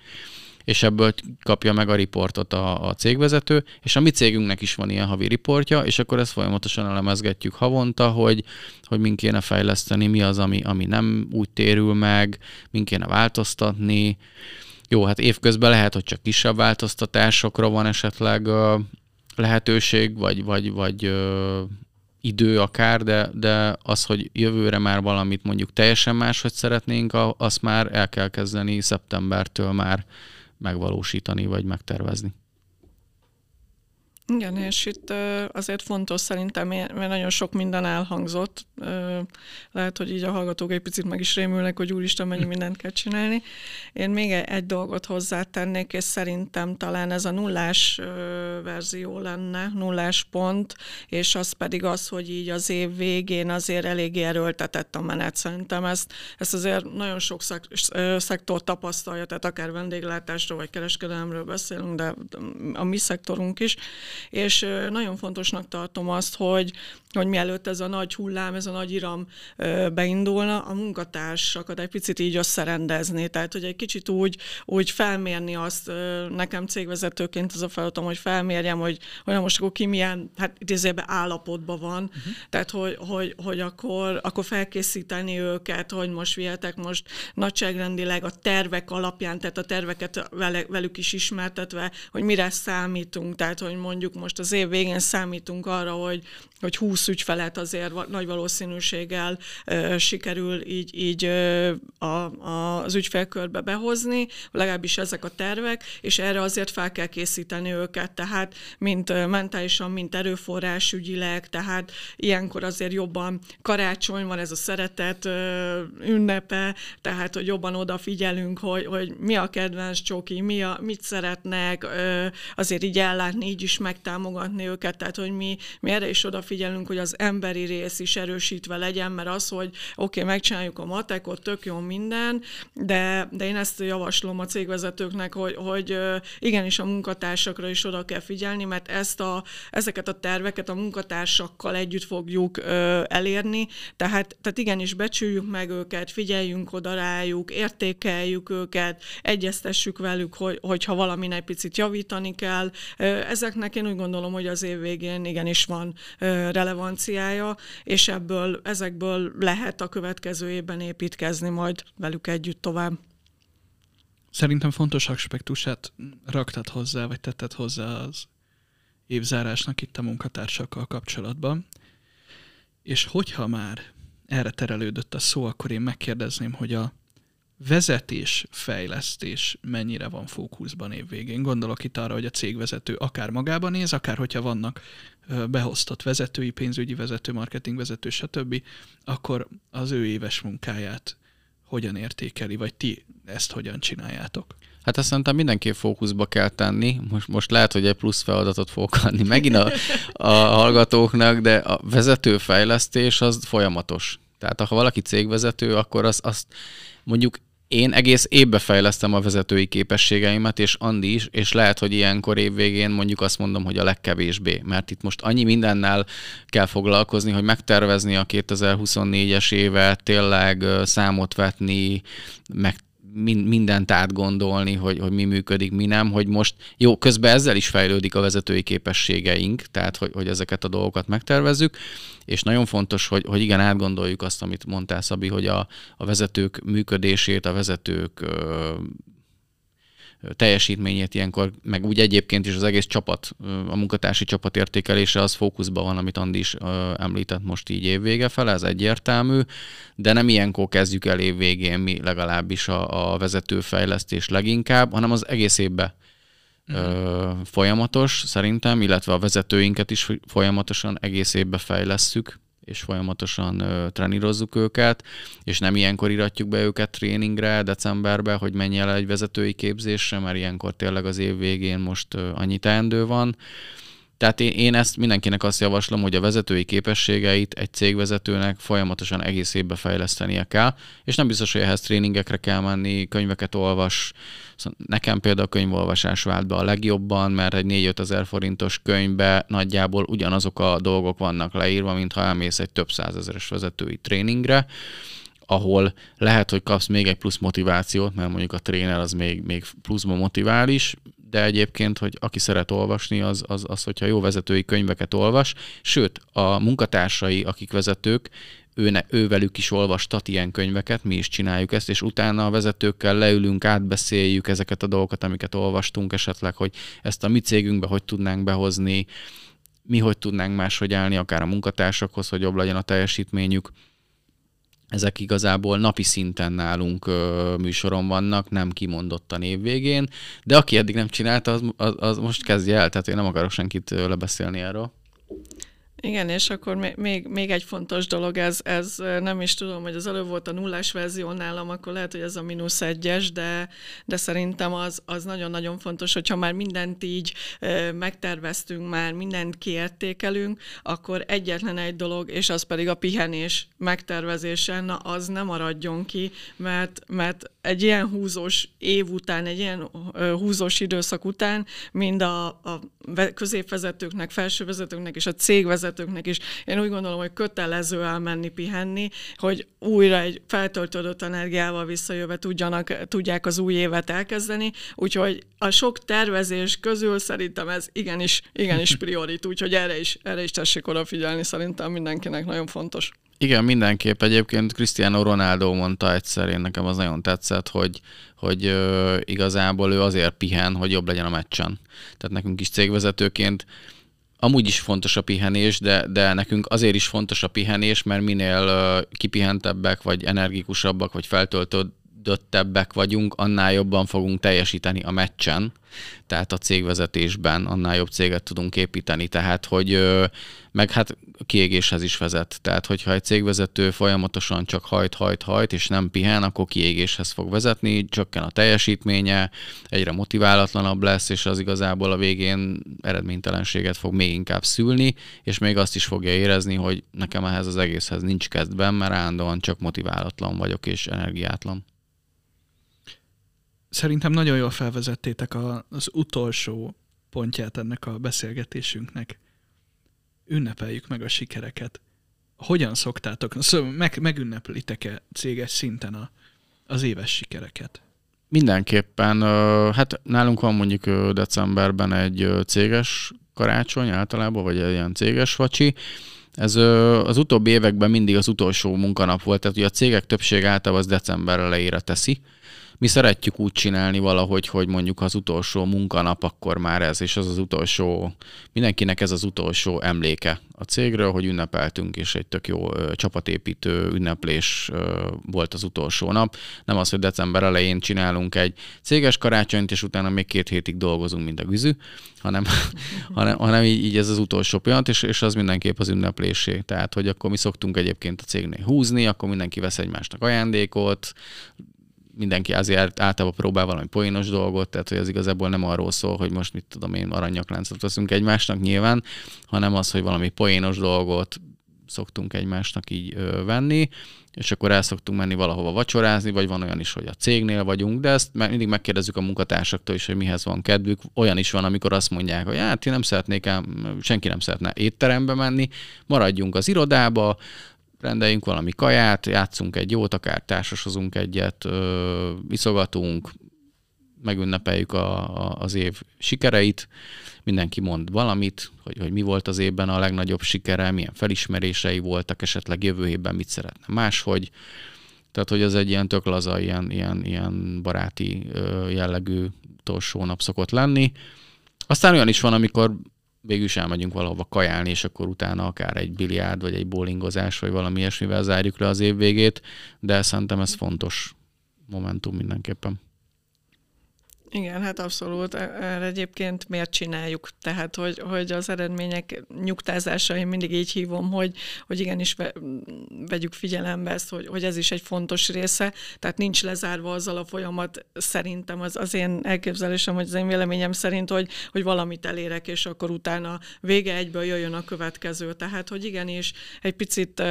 és ebből kapja meg a riportot a, a cégvezető, és a mi cégünknek is van ilyen havi riportja, és akkor ezt folyamatosan elemezgetjük havonta, hogy, hogy min kéne fejleszteni, mi az, ami, ami nem úgy térül meg, min kéne változtatni. Jó, hát évközben lehet, hogy csak kisebb változtatásokra van esetleg lehetőség, vagy, vagy, vagy ö, idő akár, de, de az, hogy jövőre már valamit mondjuk teljesen máshogy szeretnénk, azt már el kell kezdeni szeptembertől már megvalósítani, vagy megtervezni. Igen, és itt azért fontos szerintem, mert nagyon sok minden elhangzott. Lehet, hogy így a hallgatók egy picit meg is rémülnek, hogy úristen, mennyi mindent kell csinálni. Én még egy dolgot hozzátennék, és szerintem talán ez a nullás verzió lenne, nullás pont, és az pedig az, hogy így az év végén azért eléggé erőltetett a menet. Szerintem ezt, ezt azért nagyon sok szek, szektor tapasztalja, tehát akár vendéglátásról vagy kereskedelemről beszélünk, de a mi szektorunk is, és nagyon fontosnak tartom azt, hogy, hogy mielőtt ez a nagy hullám, ez a nagy iram beindulna, a munkatársakat egy picit így összerendezni, tehát hogy egy kicsit úgy, úgy felmérni azt, nekem cégvezetőként az a feladatom, hogy felmérjem, hogy, hogy most akkor ki milyen, hát idézőben állapotban van, uh-huh. tehát hogy, hogy, hogy akkor, akkor felkészíteni őket, hogy most vihetek most nagyságrendileg a tervek alapján, tehát a terveket velük is ismertetve, hogy mire számítunk, tehát hogy mondjuk most az év végén számítunk arra, hogy, hogy 20 ügyfelet azért nagy valószínűséggel sikerül így, így a, a, az ügyfélkörbe behozni, legalábbis ezek a tervek, és erre azért fel kell készíteni őket, tehát mint mentálisan, mint erőforrásügyileg, tehát ilyenkor azért jobban karácsony van ez a szeretet ünnepe, tehát hogy jobban odafigyelünk, hogy, hogy mi a kedvenc csoki, mi a, mit szeretnek, azért így ellátni, így is megtámogatni támogatni őket, tehát hogy mi, mi erre is odafigyelünk, hogy az emberi rész is erősítve legyen, mert az, hogy oké, okay, megcsináljuk a matekot, tök jó minden, de, de én ezt javaslom a cégvezetőknek, hogy, hogy igenis a munkatársakra is oda kell figyelni, mert ezt a, ezeket a terveket a munkatársakkal együtt fogjuk elérni, tehát, tehát igenis becsüljük meg őket, figyeljünk oda rájuk, értékeljük őket, egyeztessük velük, hogy, hogyha valamin egy picit javítani kell. Ezeknek én úgy gondolom, hogy az év végén igenis van relevanciája, és ebből, ezekből lehet a következő évben építkezni majd velük együtt tovább. Szerintem fontos aspektusát raktad hozzá, vagy tetted hozzá az évzárásnak itt a munkatársakkal kapcsolatban. És hogyha már erre terelődött a szó, akkor én megkérdezném, hogy a vezetés, fejlesztés mennyire van fókuszban évvégén. Gondolok itt arra, hogy a cégvezető akár magában néz, akár hogyha vannak behoztott vezetői, pénzügyi vezető, marketing vezető, stb., akkor az ő éves munkáját hogyan értékeli, vagy ti ezt hogyan csináljátok? Hát azt szerintem mindenképp fókuszba kell tenni. Most, most lehet, hogy egy plusz feladatot fogok adni megint a, a hallgatóknak, de a vezetőfejlesztés az folyamatos. Tehát ha valaki cégvezető, akkor az, azt mondjuk én egész évbe fejlesztem a vezetői képességeimet, és Andi is, és lehet, hogy ilyenkor évvégén mondjuk azt mondom, hogy a legkevésbé, mert itt most annyi mindennel kell foglalkozni, hogy megtervezni a 2024-es évet, tényleg számot vetni, meg mindent átgondolni, hogy, hogy mi működik, mi nem, hogy most jó, közben ezzel is fejlődik a vezetői képességeink, tehát hogy, hogy ezeket a dolgokat megtervezzük, és nagyon fontos, hogy, hogy igen, átgondoljuk azt, amit mondtál, Szabi, hogy a, a vezetők működését, a vezetők ö, teljesítményét ilyenkor, meg úgy egyébként is az egész csapat, a munkatársi csapat értékelése az fókuszban van, amit Andi is említett most így évvége fele, ez egyértelmű, de nem ilyenkor kezdjük el évvégén mi legalábbis a, a vezetőfejlesztés leginkább, hanem az egész évben uh-huh. folyamatos szerintem, illetve a vezetőinket is folyamatosan egész évben fejlesszük, és folyamatosan ö, trenírozzuk őket, és nem ilyenkor iratjuk be őket tréningre decemberbe, hogy menj el egy vezetői képzésre, mert ilyenkor tényleg az év végén most ö, annyi teendő van. Tehát én, én ezt mindenkinek azt javaslom, hogy a vezetői képességeit egy cégvezetőnek folyamatosan egész évbe fejlesztenie kell, és nem biztos, hogy ehhez tréningekre kell menni, könyveket olvas. Szóval nekem például a könyvolvasás vált be a legjobban, mert egy 4-5 ezer forintos könyvbe nagyjából ugyanazok a dolgok vannak leírva, mint ha elmész egy több százezeres vezetői tréningre ahol lehet, hogy kapsz még egy plusz motivációt, mert mondjuk a tréner az még, még pluszban motivál is, de egyébként, hogy aki szeret olvasni, az, az, az, hogyha jó vezetői könyveket olvas, sőt, a munkatársai, akik vezetők, őne, ővelük is olvastat ilyen könyveket, mi is csináljuk ezt, és utána a vezetőkkel leülünk, átbeszéljük ezeket a dolgokat, amiket olvastunk esetleg, hogy ezt a mi cégünkbe hogy tudnánk behozni, mi hogy tudnánk máshogy állni, akár a munkatársakhoz, hogy jobb legyen a teljesítményük ezek igazából napi szinten nálunk ö, műsoron vannak, nem kimondottan évvégén, de aki eddig nem csinálta, az, az, az most kezdje el, tehát én nem akarok senkit lebeszélni erről. Igen, és akkor még, még egy fontos dolog, ez, ez nem is tudom, hogy az előbb volt a nullás verzió nálam, akkor lehet, hogy ez a mínusz egyes, de, de szerintem az, az nagyon-nagyon fontos, hogyha már mindent így megterveztünk, már mindent kiértékelünk, akkor egyetlen egy dolog, és az pedig a pihenés megtervezése, na az nem maradjon ki, mert, mert egy ilyen húzós év után, egy ilyen húzós időszak után, mind a, a középvezetőknek, felsővezetőknek és a cégvezetőknek is, én úgy gondolom, hogy kötelező elmenni pihenni, hogy újra egy feltöltődött energiával visszajöve tudjanak, tudják az új évet elkezdeni, úgyhogy a sok tervezés közül szerintem ez igenis, igenis [laughs] priorit, úgyhogy erre is, erre is tessék odafigyelni, szerintem mindenkinek nagyon fontos. Igen, mindenképp. Egyébként Cristiano Ronaldo mondta egyszer, én nekem az nagyon tetszett, hogy, hogy ö, igazából ő azért pihen, hogy jobb legyen a meccsen. Tehát nekünk is cégvezetőként amúgy is fontos a pihenés, de, de nekünk azért is fontos a pihenés, mert minél kipihentebbek, vagy energikusabbak, vagy feltöltöttebbek vagyunk, annál jobban fogunk teljesíteni a meccsen, tehát a cégvezetésben annál jobb céget tudunk építeni. Tehát, hogy meg hát kiégéshez is vezet. Tehát, hogyha egy cégvezető folyamatosan csak hajt, hajt, hajt, és nem pihen, akkor kiégéshez fog vezetni, csökken a teljesítménye, egyre motiválatlanabb lesz, és az igazából a végén eredménytelenséget fog még inkább szülni, és még azt is fogja érezni, hogy nekem ehhez az egészhez nincs kezdben, mert állandóan csak motiválatlan vagyok és energiátlan. Szerintem nagyon jól felvezettétek az utolsó pontját ennek a beszélgetésünknek ünnepeljük meg a sikereket. Hogyan szoktátok? Szóval meg, megünneplitek-e céges szinten a, az éves sikereket? Mindenképpen, hát nálunk van mondjuk decemberben egy céges karácsony általában, vagy egy ilyen céges vacsi. Ez az utóbbi években mindig az utolsó munkanap volt, tehát ugye a cégek többség általában az december elejére teszi, mi szeretjük úgy csinálni valahogy, hogy mondjuk az utolsó munkanap akkor már ez, és az az utolsó, mindenkinek ez az utolsó emléke a cégről, hogy ünnepeltünk, és egy tök jó ö, csapatépítő ünneplés ö, volt az utolsó nap. Nem az, hogy december elején csinálunk egy céges karácsonyt, és utána még két hétig dolgozunk, mint a güzű, [laughs] hanem, hanem, hanem így, így ez az utolsó pillanat, és, és az mindenképp az ünneplésé. Tehát, hogy akkor mi szoktunk egyébként a cégnél húzni, akkor mindenki vesz egymásnak ajándékot, mindenki azért általában próbál valami poénos dolgot, tehát hogy az igazából nem arról szól, hogy most mit tudom én, aranyakláncot veszünk egymásnak nyilván, hanem az, hogy valami poénos dolgot szoktunk egymásnak így ö, venni, és akkor el szoktunk menni valahova vacsorázni, vagy van olyan is, hogy a cégnél vagyunk, de ezt mindig megkérdezzük a munkatársaktól is, hogy mihez van kedvük. Olyan is van, amikor azt mondják, hogy hát én nem szeretnék, el, senki nem szeretne étterembe menni, maradjunk az irodába, rendeljünk valami kaját, játszunk egy jót, akár társasozunk egyet, ö, iszogatunk, megünnepeljük a, a, az év sikereit, mindenki mond valamit, hogy, hogy mi volt az évben a legnagyobb sikere, milyen felismerései voltak, esetleg jövő évben mit szeretne máshogy. Tehát, hogy az egy ilyen tök laza, ilyen, ilyen, ilyen baráti jellegű utolsó nap szokott lenni. Aztán olyan is van, amikor végül is elmegyünk valahova kajálni, és akkor utána akár egy biliárd, vagy egy bowlingozás, vagy valami ilyesmivel zárjuk le az év végét, de szerintem ez fontos momentum mindenképpen. Igen, hát abszolút. E- erre egyébként miért csináljuk? Tehát, hogy, hogy az eredmények nyugtázása, én mindig így hívom, hogy, hogy igenis ve, vegyük figyelembe ezt, hogy, hogy ez is egy fontos része. Tehát nincs lezárva azzal a folyamat, szerintem az, az én elképzelésem, hogy az én véleményem szerint, hogy, hogy valamit elérek, és akkor utána vége egyből jöjjön a következő. Tehát, hogy igenis egy picit,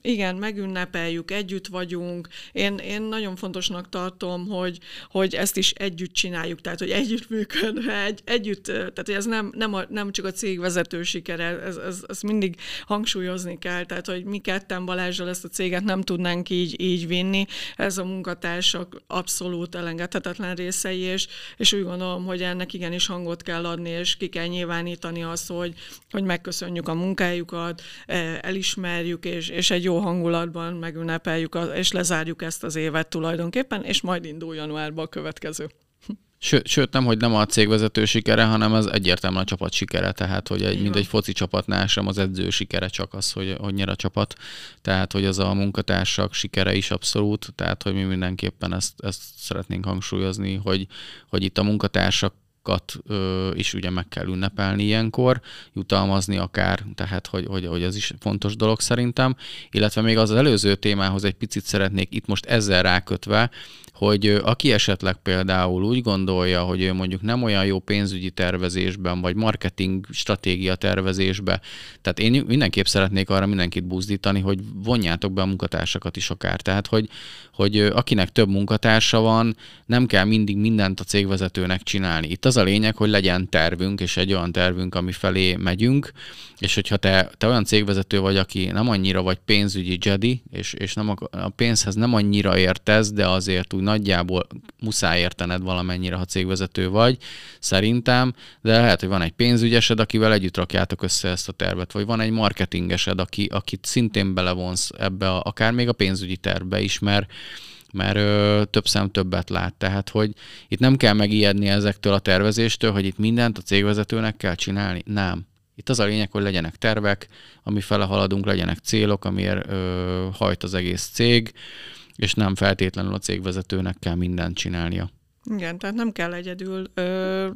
igen, megünnepeljük, együtt vagyunk. Én, én nagyon fontosnak tartom, hogy, hogy ezt is együtt csináljuk, tehát hogy együttműködve, egy, együtt, tehát hogy ez nem, nem, a, nem csak a cégvezető sikere, ez, ez, ez mindig hangsúlyozni kell, tehát hogy mi ketten Balázsral ezt a céget nem tudnánk így, így vinni, ez a munkatársak abszolút elengedhetetlen részei, és, és úgy gondolom, hogy ennek igenis hangot kell adni, és ki kell nyilvánítani azt, hogy, hogy megköszönjük a munkájukat, e, elismerjük, és, és egy jó hangulatban megünnepeljük, és lezárjuk ezt az évet tulajdonképpen, és majd indul januárban a következő. Sőt, sőt, nem, hogy nem a cégvezető sikere, hanem az egyértelműen a csapat sikere, tehát hogy egy, mint egy foci csapatnál sem az edző sikere csak az, hogy, hogy nyer a csapat, tehát hogy az a munkatársak sikere is abszolút, tehát hogy mi mindenképpen ezt, ezt szeretnénk hangsúlyozni, hogy, hogy itt a munkatársak is ugye meg kell ünnepelni ilyenkor, jutalmazni akár, tehát hogy, hogy, hogy ez is fontos dolog szerintem, illetve még az előző témához egy picit szeretnék itt most ezzel rákötve, hogy aki esetleg például úgy gondolja, hogy ő mondjuk nem olyan jó pénzügyi tervezésben, vagy marketing stratégia tervezésbe, tehát én mindenképp szeretnék arra mindenkit buzdítani, hogy vonjátok be a munkatársakat is akár. Tehát, hogy, hogy akinek több munkatársa van, nem kell mindig mindent a cégvezetőnek csinálni. Itt az a lényeg, hogy legyen tervünk, és egy olyan tervünk, ami felé megyünk, és hogyha te, te olyan cégvezető vagy, aki nem annyira vagy pénzügyi Jedi, és, és nem a, a pénzhez nem annyira értez, de azért úgy nagyjából muszáj értened valamennyire, ha cégvezető vagy, szerintem, de lehet, hogy van egy pénzügyesed, akivel együtt rakjátok össze ezt a tervet, vagy van egy marketingesed, aki, akit szintén belevonsz ebbe, a, akár még a pénzügyi tervbe is, mert mert ö, több szem többet lát. Tehát, hogy itt nem kell megijedni ezektől a tervezéstől, hogy itt mindent a cégvezetőnek kell csinálni. Nem. Itt az a lényeg, hogy legyenek tervek, ami fele haladunk, legyenek célok, amiért ö, hajt az egész cég, és nem feltétlenül a cégvezetőnek kell mindent csinálnia. Igen, tehát nem kell egyedül ö,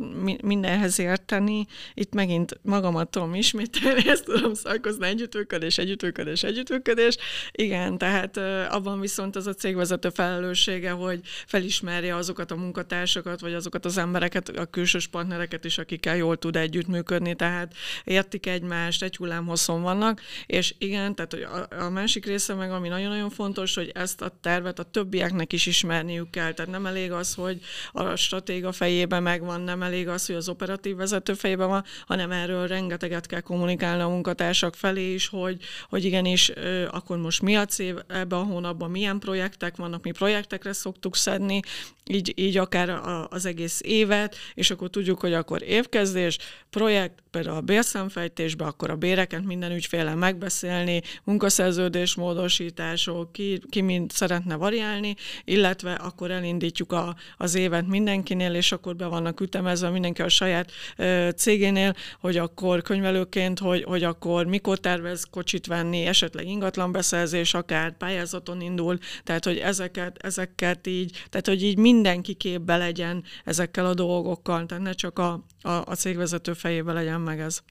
mindenhez érteni. Itt megint magamat tudom ismételni, [laughs] ezt tudom szalkozni, együttműködés, együttműködés, együttműködés. Igen, tehát ö, abban viszont az a cégvezető felelőssége, hogy felismerje azokat a munkatársakat, vagy azokat az embereket, a külsős partnereket is, akikkel jól tud együttműködni, tehát értik egymást, egy hullámhosszon vannak, és igen, tehát a, a másik része meg, ami nagyon-nagyon fontos, hogy ezt a tervet a többieknek is ismerniük kell. Tehát nem elég az, hogy a stratéga fejében megvan, nem elég az, hogy az operatív vezető fejében van, hanem erről rengeteget kell kommunikálni a munkatársak felé is, hogy, hogy igenis, akkor most mi a cél ebben a hónapban, milyen projektek vannak, mi projektekre szoktuk szedni, így, így akár a, az egész évet, és akkor tudjuk, hogy akkor évkezdés, projekt, például a bérszámfejtésbe, akkor a béreket minden ügyféle megbeszélni, munkaszerződés módosítások, ki, ki mind szeretne variálni, illetve akkor elindítjuk a, az évet mindenkinél, és akkor be vannak ütemezve mindenki a saját ö, cégénél, hogy akkor könyvelőként, hogy, hogy akkor mikor tervez kocsit venni, esetleg ingatlanbeszerzés, akár pályázaton indul, tehát hogy ezeket, ezeket így, tehát hogy így mindenki képbe legyen ezekkel a dolgokkal, tehát ne csak a, a, a cégvezető fejébe legyen meg ez.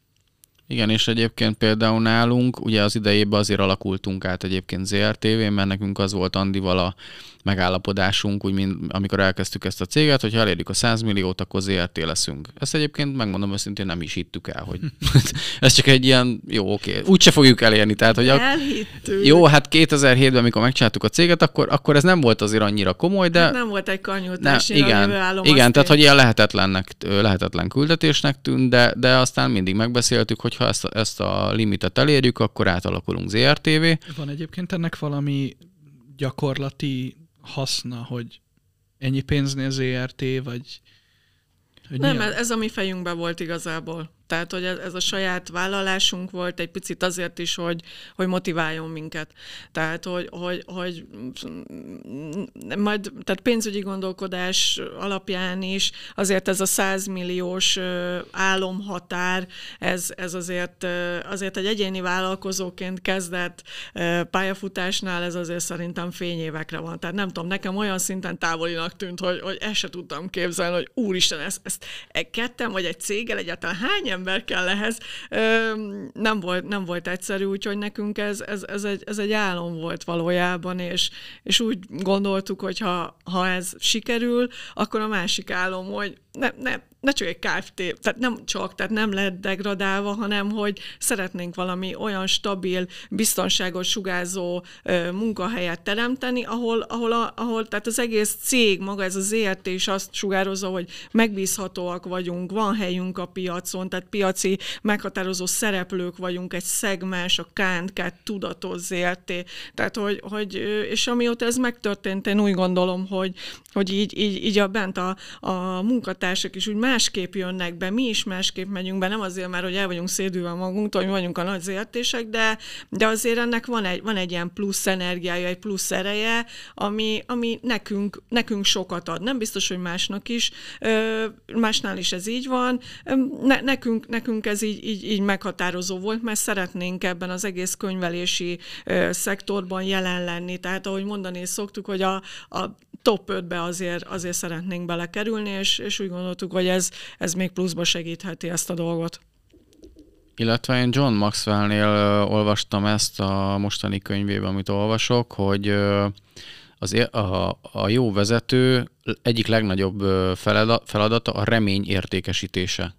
Igen, és egyébként például nálunk, ugye az idejében azért alakultunk át egyébként ZRTV, mert nekünk az volt Andival a megállapodásunk, úgy mint amikor elkezdtük ezt a céget, hogy ha elérjük a 100 milliót, akkor ZRT leszünk. Ezt egyébként megmondom őszintén nem is hittük el, hogy [laughs] [laughs] ez csak egy ilyen, jó, oké, úgyse fogjuk elérni. Tehát, hogy a, jó, hát 2007-ben, amikor megcsináltuk a céget, akkor, akkor ez nem volt azért annyira komoly, de... Hát nem volt egy kanyútás, ne, igen, igen tehát hogy ilyen lehetetlennek, lehetetlen küldetésnek tűnt, de, de aztán mindig megbeszéltük, hogy ha ezt a, ezt a limitet elérjük, akkor átalakulunk ZRTV. Van egyébként ennek valami gyakorlati haszna, hogy ennyi pénznél ZRT, vagy... Hogy nem, ez a mi fejünkben volt igazából. Tehát, hogy ez, a saját vállalásunk volt egy picit azért is, hogy, hogy motiváljon minket. Tehát, hogy, hogy, hogy majd, tehát pénzügyi gondolkodás alapján is azért ez a 100 milliós álomhatár, ez, ez azért, azért egy egyéni vállalkozóként kezdett pályafutásnál ez azért szerintem fényévekre van. Tehát nem tudom, nekem olyan szinten távolinak tűnt, hogy, hogy ezt se tudtam képzelni, hogy úristen, ezt, ezt kettem vagy egy céggel egyáltalán hány ember kell ehhez. Nem volt, nem volt egyszerű, úgyhogy nekünk ez, ez, ez, egy, ez egy álom volt valójában, és, és úgy gondoltuk, hogy ha, ha ez sikerül, akkor a másik álom, hogy ne, ne, ne csak egy KFT, tehát nem csak, tehát nem lehet degradálva, hanem hogy szeretnénk valami olyan stabil, biztonságos, sugárzó ö, munkahelyet teremteni, ahol, ahol, a, ahol tehát az egész cég, maga ez az ZRT is azt sugározza, hogy megbízhatóak vagyunk, van helyünk a piacon, tehát piaci meghatározó szereplők vagyunk, egy szegmens, a KNK tudatos ZRT, tehát hogy, hogy és amióta ez megtörtént, én úgy gondolom, hogy, hogy így, így, így a bent a, a munkatársak is úgy másképp jönnek be, mi is másképp megyünk be, nem azért már, hogy el vagyunk szédülve magunktól, hogy vagyunk a nagy zértések, de, de azért ennek van egy, van egy ilyen plusz energiája, egy plusz ereje, ami, ami nekünk, nekünk sokat ad. Nem biztos, hogy másnak is, másnál is ez így van. Ne, nekünk, nekünk ez így, így, így meghatározó volt, mert szeretnénk ebben az egész könyvelési szektorban jelen lenni. Tehát ahogy mondani szoktuk, hogy a, a top 5-be azért, azért szeretnénk belekerülni, és, és úgy gondoltuk, hogy ez, ez még pluszba segítheti ezt a dolgot. Illetve én John Maxwellnél olvastam ezt a mostani könyvében, amit olvasok, hogy az, a, a jó vezető egyik legnagyobb feladata a remény értékesítése.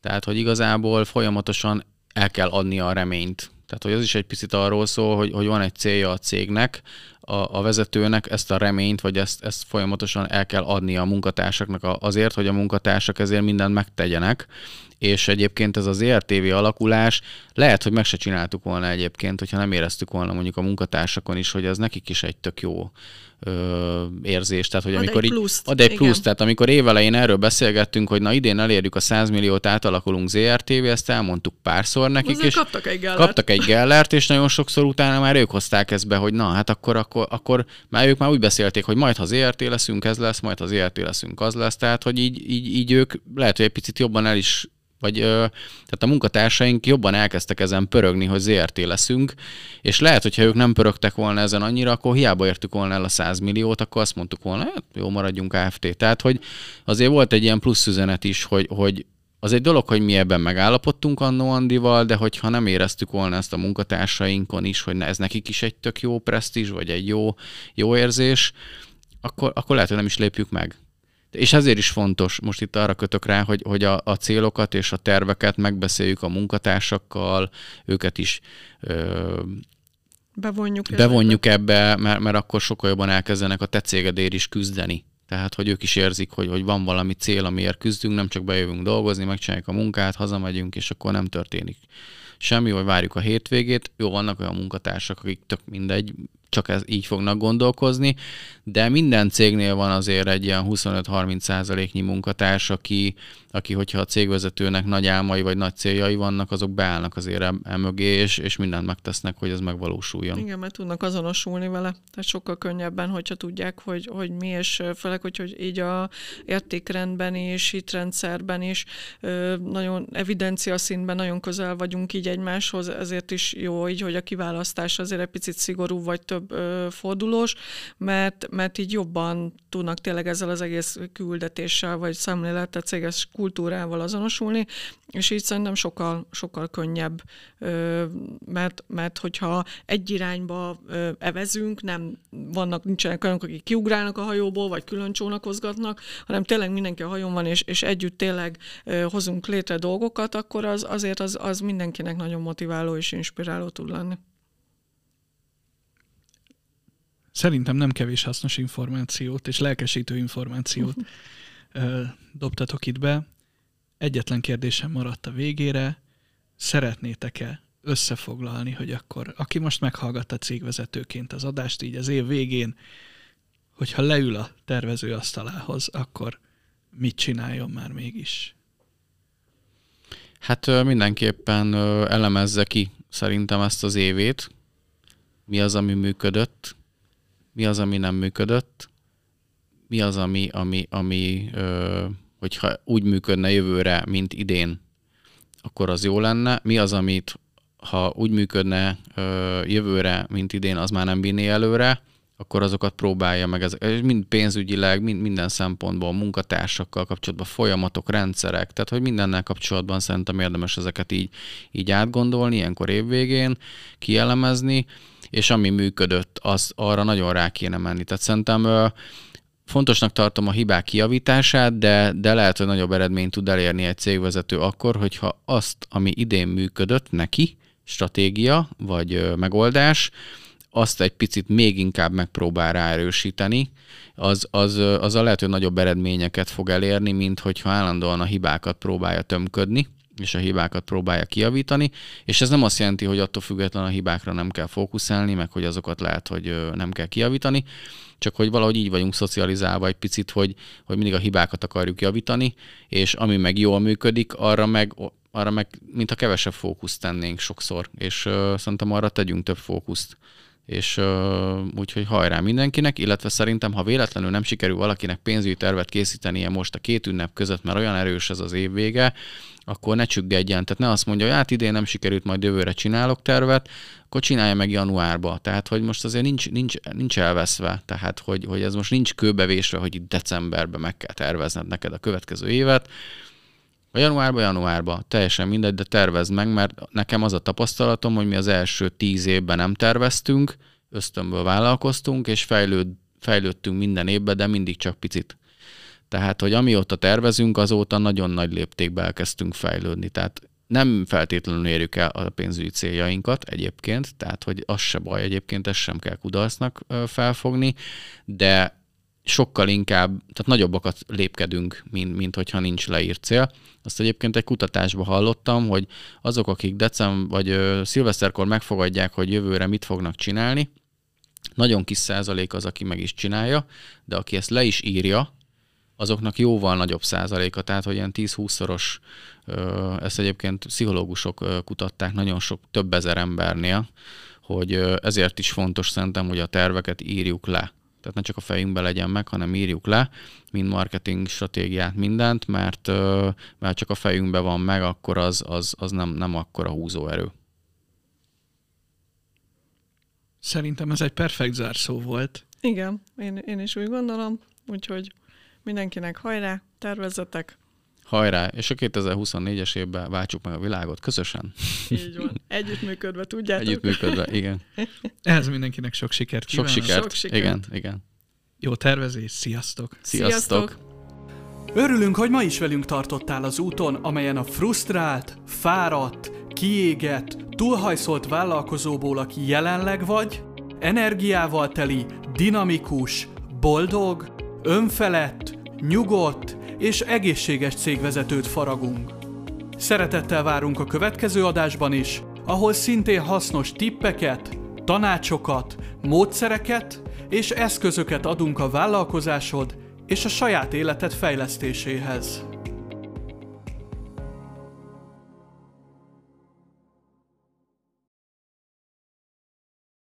Tehát, hogy igazából folyamatosan el kell adni a reményt. Tehát, hogy az is egy picit arról szól, hogy, hogy van egy célja a cégnek, a, a vezetőnek ezt a reményt, vagy ezt, ezt folyamatosan el kell adni a munkatársaknak azért, hogy a munkatársak ezért mindent megtegyenek, és egyébként ez az ERTV alakulás lehet, hogy meg se csináltuk volna egyébként, hogyha nem éreztük volna mondjuk a munkatársakon is, hogy ez nekik is egy tök jó ö, érzés. Tehát, hogy ad amikor egy pluszt, ad egy plusz, tehát amikor évelején erről beszélgettünk, hogy na idén elérjük a 100 milliót, átalakulunk ZRTV, ezt elmondtuk párszor nekik, Azért és kaptak egy gellert. kaptak egy gellert, és nagyon sokszor utána már ők hozták ezt be, hogy na, hát akkor, akkor, akkor már ők már úgy beszélték, hogy majd ha ZRT leszünk, ez lesz, majd ha ZRT leszünk, az lesz, tehát hogy így, így, így ők lehet, hogy egy picit jobban el is vagy tehát a munkatársaink jobban elkezdtek ezen pörögni, hogy ZRT leszünk, és lehet, hogyha ők nem pörögtek volna ezen annyira, akkor hiába értük volna el a 100 milliót, akkor azt mondtuk volna, hát jó, maradjunk AFT. Tehát, hogy azért volt egy ilyen plusz üzenet is, hogy, hogy az egy dolog, hogy mi ebben megállapodtunk annó Andival, de hogyha nem éreztük volna ezt a munkatársainkon is, hogy ez nekik is egy tök jó presztízs, vagy egy jó, jó érzés, akkor, akkor lehet, hogy nem is lépjük meg. És ezért is fontos, most itt arra kötök rá, hogy, hogy a, a célokat és a terveket megbeszéljük a munkatársakkal, őket is ö, bevonjuk, bevonjuk ebbe, mert, mert akkor sokkal jobban elkezdenek a te cégedért is küzdeni. Tehát, hogy ők is érzik, hogy, hogy van valami cél, amiért küzdünk, nem csak bejövünk dolgozni, megcsináljuk a munkát, hazamegyünk, és akkor nem történik semmi, vagy várjuk a hétvégét. Jó, vannak olyan munkatársak, akik tök mindegy, csak ez így fognak gondolkozni, de minden cégnél van azért egy ilyen 25-30 százaléknyi munkatárs, aki, aki, hogyha a cégvezetőnek nagy álmai vagy nagy céljai vannak, azok beállnak azért emögé, és, és mindent megtesznek, hogy ez megvalósuljon. Igen, mert tudnak azonosulni vele, tehát sokkal könnyebben, hogyha tudják, hogy, hogy mi, és főleg, hogy, hogy így a értékrendben és hitrendszerben is nagyon evidencia szintben nagyon közel vagyunk így egymáshoz, ezért is jó így, hogy a kiválasztás azért egy picit szigorú vagy több fordulós, mert, mert így jobban tudnak tényleg ezzel az egész küldetéssel vagy szemlélettel, céges kultúrával azonosulni, és így szerintem sokkal, sokkal könnyebb, mert, mert hogyha egy irányba evezünk, nem vannak, nincsenek olyanok, akik kiugrálnak a hajóból, vagy külön csónakozgatnak, hanem tényleg mindenki a hajón van, és, és együtt tényleg hozunk létre dolgokat, akkor az, azért az, az mindenkinek nagyon motiváló és inspiráló tud lenni. Szerintem nem kevés hasznos információt és lelkesítő információt dobtatok itt be. Egyetlen kérdésem maradt a végére. Szeretnétek-e összefoglalni, hogy akkor, aki most meghallgatta cégvezetőként az adást így az év végén, hogyha leül a tervező asztalához, akkor mit csináljon már mégis? Hát mindenképpen elemezze ki szerintem ezt az évét, mi az, ami működött, mi az, ami nem működött, mi az, ami, ami, ami hogyha úgy működne jövőre, mint idén, akkor az jó lenne. Mi az, amit ha úgy működne jövőre, mint idén, az már nem vinné előre, akkor azokat próbálja meg, ez, mind pénzügyileg, mind, minden szempontból, munkatársakkal kapcsolatban, folyamatok, rendszerek, tehát hogy mindennel kapcsolatban szerintem érdemes ezeket így, így átgondolni, ilyenkor évvégén, kielemezni, és ami működött, az arra nagyon rá kéne menni. Tehát szerintem fontosnak tartom a hibák kiavítását, de, de lehet, hogy nagyobb eredményt tud elérni egy cégvezető akkor, hogyha azt, ami idén működött neki, stratégia vagy megoldás, azt egy picit még inkább megpróbál ráerősíteni, az, az, az a lehető nagyobb eredményeket fog elérni, mint hogyha állandóan a hibákat próbálja tömködni és a hibákat próbálja kiavítani, és ez nem azt jelenti, hogy attól függetlenül a hibákra nem kell fókuszálni, meg hogy azokat lehet, hogy nem kell kiavítani, csak hogy valahogy így vagyunk szocializálva egy picit, hogy, hogy mindig a hibákat akarjuk javítani, és ami meg jól működik, arra meg, arra meg mintha kevesebb fókuszt tennénk sokszor, és uh, szerintem arra tegyünk több fókuszt és úgyhogy hajrá mindenkinek, illetve szerintem, ha véletlenül nem sikerül valakinek pénzügyi tervet készítenie most a két ünnep között, mert olyan erős ez az év vége, akkor ne csüggedjen. Tehát ne azt mondja, hogy hát idén nem sikerült, majd jövőre csinálok tervet, akkor csinálja meg januárba. Tehát, hogy most azért nincs, nincs, nincs elveszve, tehát, hogy, hogy ez most nincs kőbevésve, hogy itt decemberben meg kell tervezned neked a következő évet, a januárba, januárba, teljesen mindegy, de tervezd meg, mert nekem az a tapasztalatom, hogy mi az első tíz évben nem terveztünk, ösztönből vállalkoztunk, és fejlőd, fejlődtünk minden évben, de mindig csak picit. Tehát, hogy amióta tervezünk, azóta nagyon nagy léptékbe elkezdtünk fejlődni. Tehát nem feltétlenül érjük el a pénzügyi céljainkat egyébként, tehát hogy az se baj egyébként, ezt sem kell kudarcnak felfogni, de sokkal inkább, tehát nagyobbakat lépkedünk, mint, mint hogyha nincs leírt cél. Azt egyébként egy kutatásban hallottam, hogy azok, akik december vagy ö, szilveszterkor megfogadják, hogy jövőre mit fognak csinálni, nagyon kis százalék az, aki meg is csinálja, de aki ezt le is írja, azoknak jóval nagyobb százaléka, tehát hogy ilyen 10-20-szoros, ezt egyébként pszichológusok kutatták nagyon sok, több ezer embernél, hogy ezért is fontos szerintem, hogy a terveket írjuk le. Tehát ne csak a fejünkbe legyen meg, hanem írjuk le, mind marketing stratégiát, mindent, mert, mert csak a fejünkbe van meg, akkor az, az, az nem, nem akkora húzóerő. Szerintem ez egy perfekt zárszó volt. Igen, én, én is úgy gondolom, úgyhogy mindenkinek hajrá, tervezzetek. Hajrá, és a 2024-es évben váltsuk meg a világot közösen. Így van. Együttműködve, tudjátok? Együttműködve, igen. Ehhez mindenkinek sok sikert kívánok. Sok sikert, sok sikert. igen, igen. Jó tervezés, sziasztok! Sziasztok! sziasztok. Örülünk, hogy ma is velünk tartottál az úton, amelyen a frusztrált, fáradt, kiégett, túlhajszolt vállalkozóból, aki jelenleg vagy, energiával teli, dinamikus, boldog, Önfelett, nyugodt és egészséges cégvezetőt faragunk. Szeretettel várunk a következő adásban is, ahol szintén hasznos tippeket, tanácsokat, módszereket és eszközöket adunk a vállalkozásod és a saját életed fejlesztéséhez.